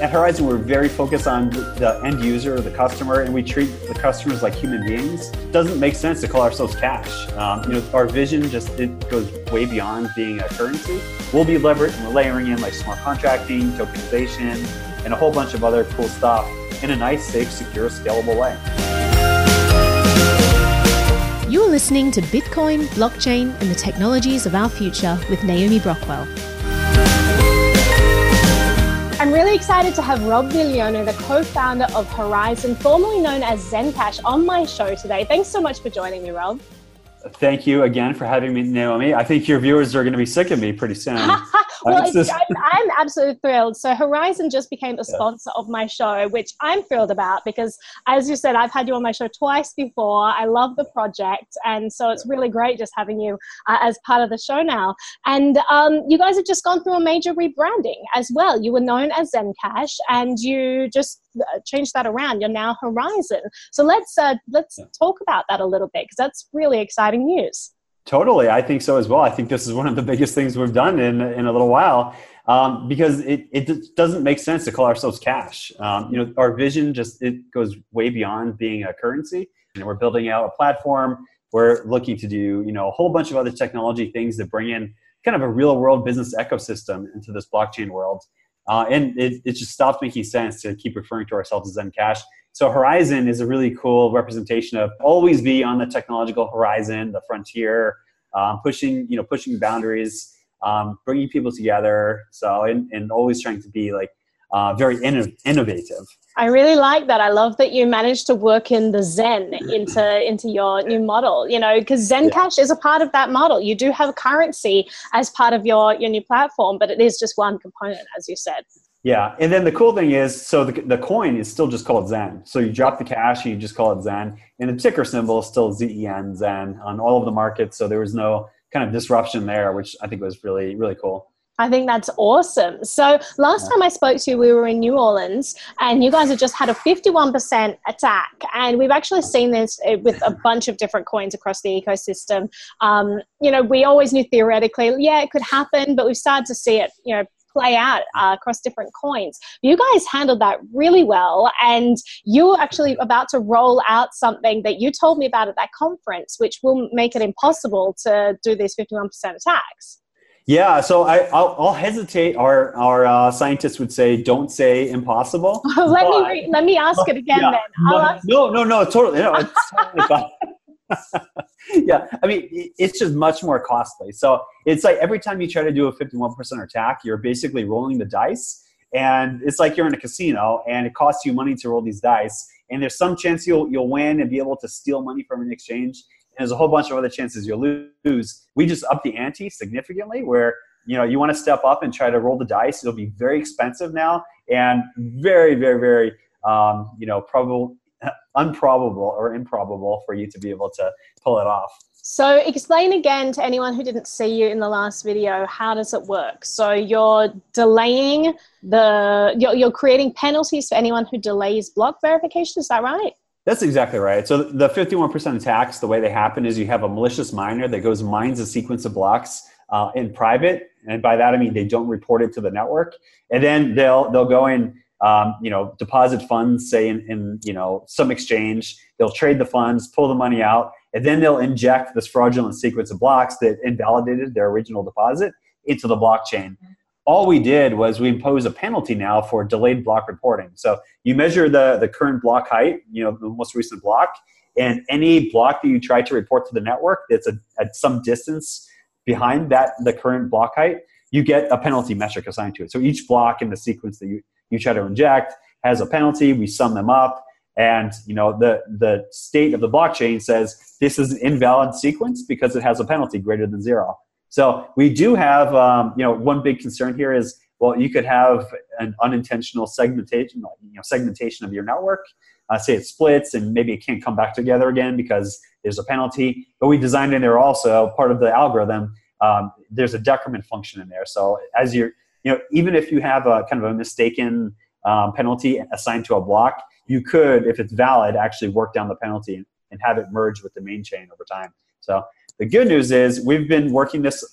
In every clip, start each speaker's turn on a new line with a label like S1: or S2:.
S1: At Horizen, we're very focused on the end user, the customer, and we treat the customers like human beings. It doesn't make sense to call ourselves cash. Um, you know, our vision just it goes way beyond being a currency. We'll be leveraging, layering in like smart contracting, tokenization, and a whole bunch of other cool stuff in a nice, safe, secure, scalable way.
S2: You're listening to Bitcoin, blockchain, and the technologies of our future with Naomi Brockwell.
S3: I'm really excited to have Rob Viglione, the co-founder of Horizen, formerly known as Zencash, on my show today. Thanks so much for joining me, Rob.
S1: Thank you again for having me, Naomi. I think your viewers are going to be sick of me pretty soon.
S3: well, just... I'm, I'm, absolutely thrilled. So, Horizen just became a sponsor yeah. of my show, which I'm thrilled about because, as you said, I've had you on my show twice before. I love the project. And so, it's really great just having you uh, as part of the show now. And um, you guys have just gone through a major rebranding as well. You were known as Zencash, and you just uh, changed that around. You're now Horizen. So, let's, uh, let's yeah. talk about that a little bit because that's really exciting exciting news.
S1: Totally, I think so as well. I think this is one of the biggest things we've done in in a little while um, because it, it doesn't make sense to call ourselves cash. Um, you know, our vision just it goes way beyond being a currency, and we're building out a platform. We're looking to do you know a whole bunch of other technology things that bring in kind of a real world business ecosystem into this blockchain world. Uh, and it, it just stops making sense to keep referring to ourselves as Zencash. So horizon is a really cool representation of always be on the technological horizon, the frontier, um, pushing you know pushing boundaries, um, bringing people together. So and, and always trying to be like uh, very inno- innovative.
S3: I really like that. I love that you managed to work in the Zen into into your new model. You know, because Zencash yeah. is a part of that model. You do have currency as part of your your new platform, but it is just one component, as you said.
S1: Yeah, and then the cool thing is, so the, the coin is still just called Zen. So you drop the cash, you just call it Zen, and the ticker symbol is still ZEN Zen on all of the markets. So there was no kind of disruption there, which I think was really really cool.
S3: I think that's awesome. So last time I spoke to you, we were in New Orleans, and you guys have just had a 51% attack. And we've actually seen this uh, with a bunch of different coins across the ecosystem. Um, you know, we always knew theoretically, yeah, it could happen, but we've started to see it, you know, play out uh, across different coins. You guys handled that really well, and you're actually about to roll out something that you told me about at that conference, which will make it impossible to do these 51% attacks.
S1: Yeah, so I, I'll, I'll hesitate. Our our uh, scientists would say, "Don't say impossible."
S3: let but, me re- let me ask it again. Yeah, then
S1: no, no, no, no, totally. No, it's totally yeah, I mean, it's just much more costly. So it's like every time you try to do a 51% attack, you're basically rolling the dice. And it's like you're in a casino and it costs you money to roll these dice. And there's some chance you'll, you'll win and be able to steal money from an exchange. And there's a whole bunch of other chances you'll lose. We just up the ante significantly where you know you want to step up and try to roll the dice. It'll be very expensive now and very, very, very um, you know, probable unprobable or improbable for you to be able to pull it off.
S3: So, explain again to anyone who didn't see you in the last video how does it work? So, you're delaying the, you're, you're creating penalties for anyone who delays block verification, is that right?
S1: That's exactly right. So, the 51% attacks, the way they happen is you have a malicious miner that goes mines a sequence of blocks uh, in private. And by that, I mean they don't report it to the network. And then they'll, they'll go in um, you know, deposit funds, say in, in, you know, some exchange. They'll trade the funds, pull the money out, and then they'll inject this fraudulent sequence of blocks that invalidated their original deposit into the blockchain. All we did was we impose a penalty now for delayed block reporting. So you measure the, the current block height, you know, the most recent block, and any block that you try to report to the network that's a, at some distance behind that the current block height, you get a penalty metric assigned to it. So each block in the sequence that you you try to inject has a penalty. We sum them up, and you know the the state of the blockchain says this is an invalid sequence because it has a penalty greater than zero. So we do have um, you know one big concern here is well you could have an unintentional segmentation you know segmentation of your network. Uh, say it splits and maybe it can't come back together again because there's a penalty. But we designed in there also part of the algorithm. Um, there's a decrement function in there. So as you're you know, even if you have a kind of a mistaken um, penalty assigned to a block, you could, if it's valid, actually work down the penalty and have it merge with the main chain over time. So the good news is we've been working this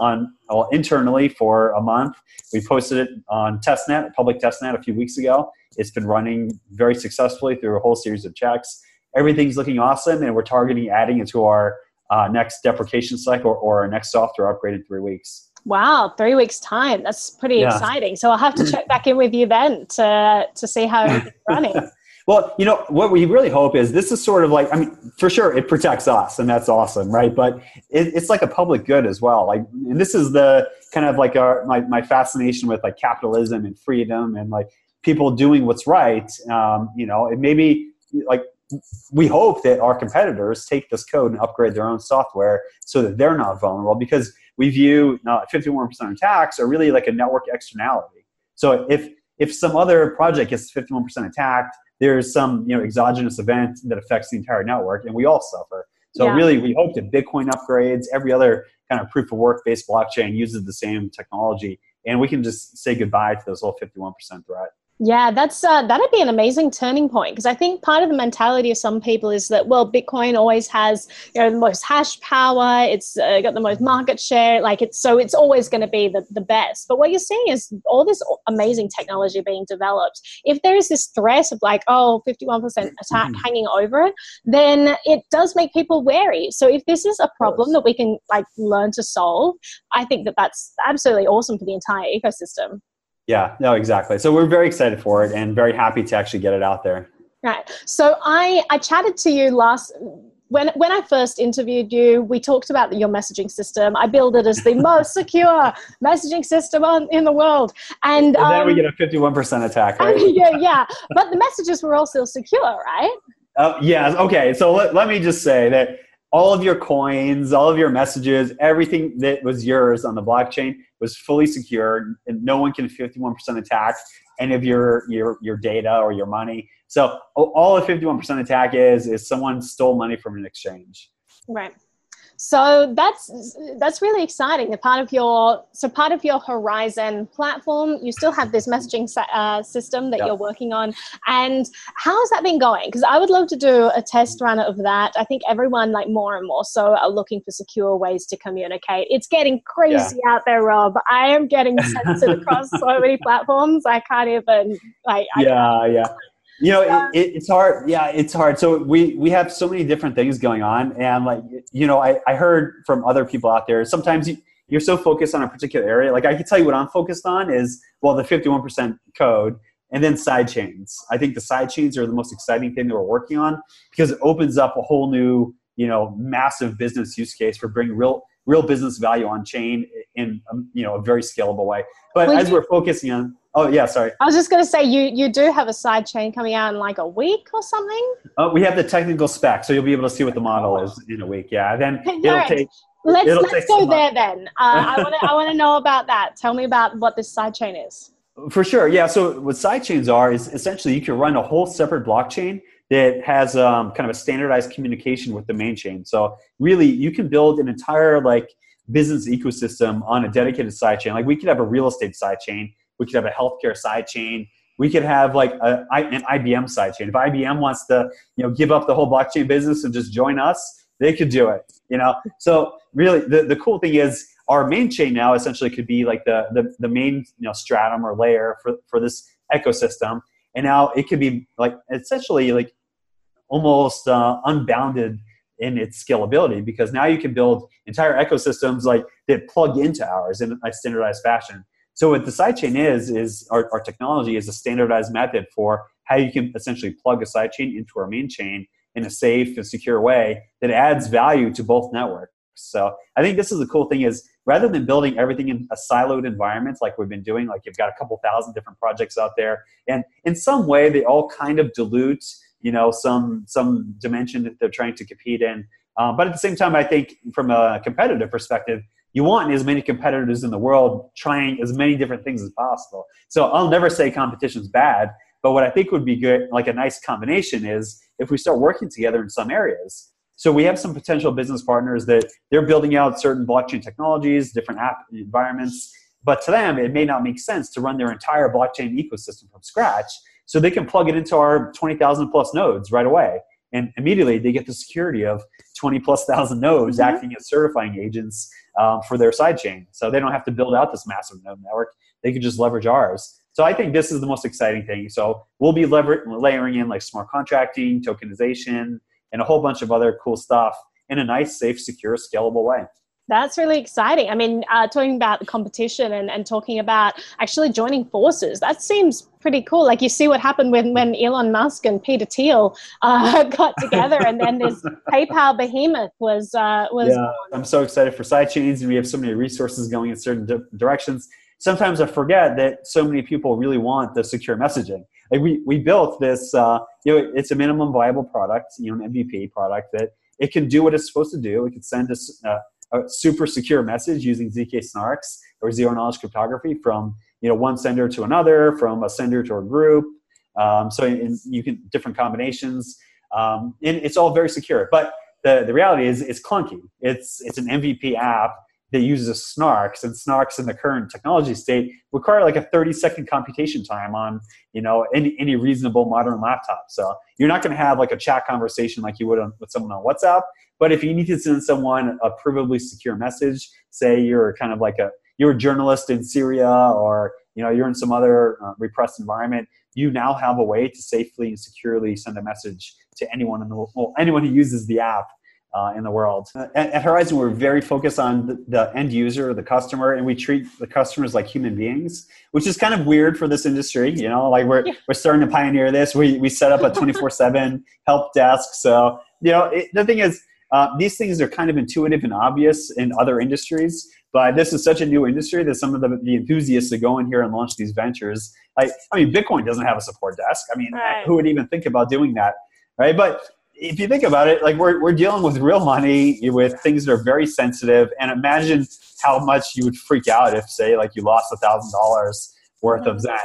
S1: on well, internally for a month. We posted it on testnet, public testnet, a few weeks ago. It's been running very successfully through a whole series of checks. Everything's looking awesome, and we're targeting adding it to our uh, next deprecation cycle or our next software upgrade in three weeks.
S3: Wow, three weeks time. That's pretty yeah. exciting. So I'll have to check back in with you then to to see how it's running.
S1: well, you know what we really hope is this is sort of like I mean, for sure it protects us and that's awesome, right? But it, it's like a public good as well. Like, and this is the kind of like our my my fascination with like capitalism and freedom and like people doing what's right. Um, you know, and maybe like we hope that our competitors take this code and upgrade their own software so that they're not vulnerable because we view uh, 51% attacks are really like a network externality. So if if some other project gets 51% attacked, there's some you know exogenous event that affects the entire network, and we all suffer. So yeah. really, we hope that Bitcoin upgrades, every other kind of proof of work based blockchain uses the same technology, and we can just say goodbye to those whole 51% threat.
S3: Yeah, that's uh, that'd be an amazing turning point because I think part of the mentality of some people is that well, Bitcoin always has you know the most hash power, it's uh, got the most market share, like it's so it's always going to be the, the best. But what you're seeing is all this amazing technology being developed. If there is this threat of like oh, 51% attack mm-hmm. hanging over it, then it does make people wary. So if this is a problem that we can like learn to solve, I think that that's absolutely awesome for the entire ecosystem.
S1: Yeah, no, exactly. So we're very excited for it and very happy to actually get it out there.
S3: Right. So I I chatted to you last when when I first interviewed you, we talked about your messaging system. I build it as the most secure messaging system on, in the world,
S1: and, and then um, we get a fifty-one percent attack. Right?
S3: yeah, yeah. But the messages were also secure, right?
S1: Uh, yeah. Okay. So let, let me just say that all of your coins, all of your messages, everything that was yours on the blockchain was fully secured, and no one can 51% attack any of your your your data or your money. So all a 51% attack is is someone stole money from an exchange.
S3: Right. So that's that's really exciting. A part of your so part of your Horizen platform, you still have this messaging uh, system that yep. you're working on. And how has that been going? Because I would love to do a test run of that. I think everyone, like more and more, so are looking for secure ways to communicate. It's getting crazy yeah. out there, Rob. I am getting censored across so many platforms. I can't even like.
S1: Yeah, yeah you know it, it, it's hard. Yeah it's hard. So we we have so many different things going on. And like you know i, I heard from other people out there sometimes you, you're so focused on a particular area. Like i can tell you what i'm focused on is well the 51% code and then side chains. I think the side chains are the most exciting thing that we're working on because it opens up a whole new you know massive business use case for bringing real real business value on chain in you know a very scalable way. But as we're focusing on Oh yeah, sorry.
S3: I was just going to say you you do have a side chain coming out in like a week or something.
S1: Oh, we have the technical spec, so you'll be able to see what the model is in a week. Yeah, then it'll take.
S3: Let's it'll let's take go there then. Uh, I want to I want to know about that. Tell me about what this side chain is.
S1: For sure, yeah. So what side chains are is essentially you can run a whole separate blockchain that has um, kind of a standardized communication with the main chain. So really, you can build an entire like business ecosystem on a dedicated side chain. Like we could have a real estate side chain we could have a healthcare side chain. We could have like a, an IBM side chain. If IBM wants to, you know, give up the whole blockchain business and just join us, they could do it. You know, so really, the, the cool thing is our main chain now essentially could be like the the, the main you know stratum or layer for for this ecosystem, and now it could be like essentially like almost uh, unbounded in its scalability because now you can build entire ecosystems like that plug into ours in a standardized fashion. So what the sidechain is is our, our technology is a standardized method for how you can essentially plug a sidechain into our main chain in a safe and secure way that adds value to both networks. So I think this is the cool thing is rather than building everything in a siloed environment like we've been doing, like you've got a couple thousand different projects out there, and in some way they all kind of dilute, you know, some some dimension that they're trying to compete in. Um, but at the same time, I think from a competitive perspective, you want as many competitors in the world trying as many different things as possible. So I'll never say competition's bad, but what I think would be good, like a nice combination, is if we start working together in some areas. So we have some potential business partners that they're building out certain blockchain technologies, different app environments, but to them it may not make sense to run their entire blockchain ecosystem from scratch. So they can plug it into our 20,000 plus nodes right away and immediately they get the security of 20 plus thousand nodes mm-hmm. acting as certifying agents um, for their sidechain. So they don't have to build out this massive node network. They can just leverage ours. So I think this is the most exciting thing. So we'll be lever- layering in like smart contracting, tokenization, and a whole bunch of other cool stuff in a nice, safe, secure, scalable way.
S3: That's really exciting. I mean, uh, talking about the competition and, and talking about actually joining forces, that seems pretty cool. Like you see what happened when, when Elon Musk and Peter Thiel uh, got together, and then this PayPal behemoth was uh, was.
S1: Yeah, I'm so excited for sidechains, and we have so many resources going in certain di- directions. Sometimes I forget that so many people really want the secure messaging. Like we we built this, uh, you know, it's a minimum viable product, you know, an MVP product that it can do what it's supposed to do. It can send us uh, a super secure message using zk snarks or zero knowledge cryptography from you know one sender to another, from a sender to a group. Um, so in, you can different combinations, um, and it's all very secure. But the, the reality is it's clunky. It's it's an MVP app that uses snarks and snarks in the current technology state require like a 30 second computation time on you know any, any reasonable modern laptop. So you're not going to have like a chat conversation like you would on, with someone on whatsapp but if you need to send someone a provably secure message say you're kind of like a you're a journalist in syria or you know you're in some other uh, repressed environment you now have a way to safely and securely send a message to anyone in the well, anyone who uses the app uh, in the world. At, at, Horizen, we're very focused on the, the, end user, the customer, and we treat the customers like human beings, which is kind of weird for this industry. You know, like we're, yeah. we're starting to pioneer this. We, we set up a 24 7 help desk. So, you know, it, the thing is, uh, these things are kind of intuitive and obvious in other industries, but this is such a new industry that some of the, the enthusiasts that go in here and launch these ventures, like, I mean, Bitcoin doesn't have a support desk. I mean, right. who would even think about doing that? Right. But if you think about it, like we're, we're dealing with real money, with things that are very sensitive, and imagine how much you would freak out if, say, like you lost a thousand dollars worth of Zen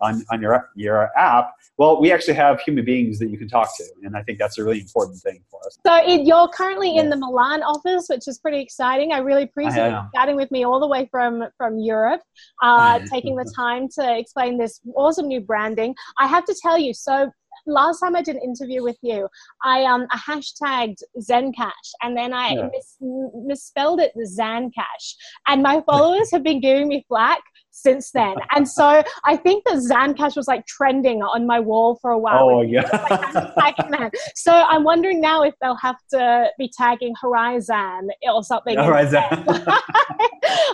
S1: on, on your your app. Well, we actually have human beings that you can talk to, and I think that's a really important thing for us.
S3: So it, you're currently yeah. in the Milan office, which is pretty exciting. I really appreciate you chatting with me all the way from from Europe, uh, taking the time to explain this awesome new branding. I have to tell you, so last time I did an interview with you, I um I hashtagged Zencash and then I yeah. mis- misspelled it the Zancash, and my followers have been giving me flack since then. And so I think that Zancash was like trending on my wall for a while.
S1: Oh yeah.
S3: Like, so I'm wondering now if they'll have to be tagging Horizon or something.
S1: Horizen.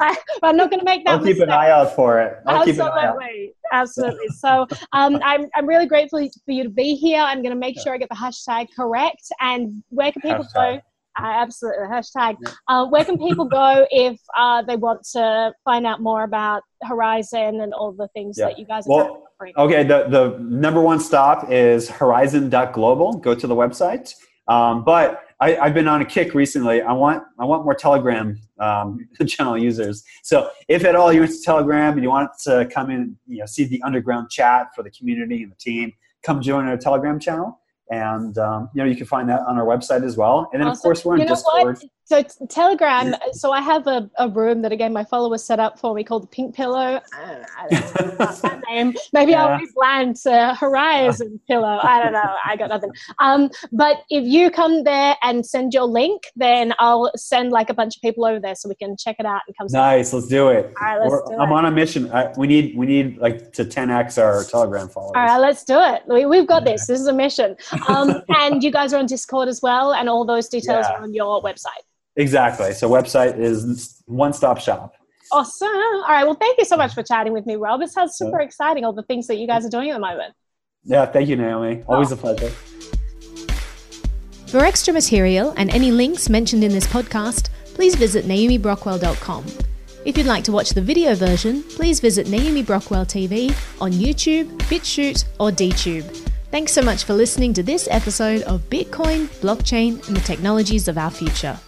S3: I, am not going to make that.
S1: I'll
S3: mistake.
S1: keep an eye out for it.
S3: I'll absolutely, absolutely. So um, I'm I'm really grateful for you to be here. I'm going to make sure I get the hashtag correct. And where can people hashtag. go? Uh, absolutely, hashtag. Uh, where can people go if uh, they want to find out more about Horizen and all the things yeah. that you guys are well,
S1: Okay, the, the number one stop is horizen.global. Go to the website. Um, but I, have been on a kick recently. I want I want more Telegram um, channel users. So if at all you're into Telegram and you want to come in, you know, see the underground chat for the community and the team, come join our Telegram channel and um, you know you can find that on our website as well and then awesome. of course we're on you know discord what?
S3: So telegram so i have a, a room that again my followers set up for me called the pink pillow. Name. Maybe yeah. i'll rebrand to horizon pillow. I don't know. I got nothing. Um, but if you come there and send your link then i'll send like a bunch of people over there so we can check it out and come
S1: nice. Let's do it.
S3: All right let's do
S1: i'm it. on a mission. I, we need we need like to 10x our telegram followers.
S3: All right let's do it. We, we've got this. This is a mission. Um, and you guys are on discord as well and all those details yeah. are on your website
S1: Exactly. So website is one stop shop.
S3: Awesome. All right. Well, thank you so much for chatting with me, Rob. It sounds super yeah. exciting, all the things that you guys are doing at the moment.
S1: Yeah. Thank you, Naomi. Always oh. a pleasure.
S2: For extra material and any links mentioned in this podcast, please visit naomibrockwell.com. If you'd like to watch the video version, please visit Naomi Brockwell TV on YouTube, BitChute, or DTube. Thanks so much for listening to this episode of Bitcoin, blockchain, and the technologies of our future.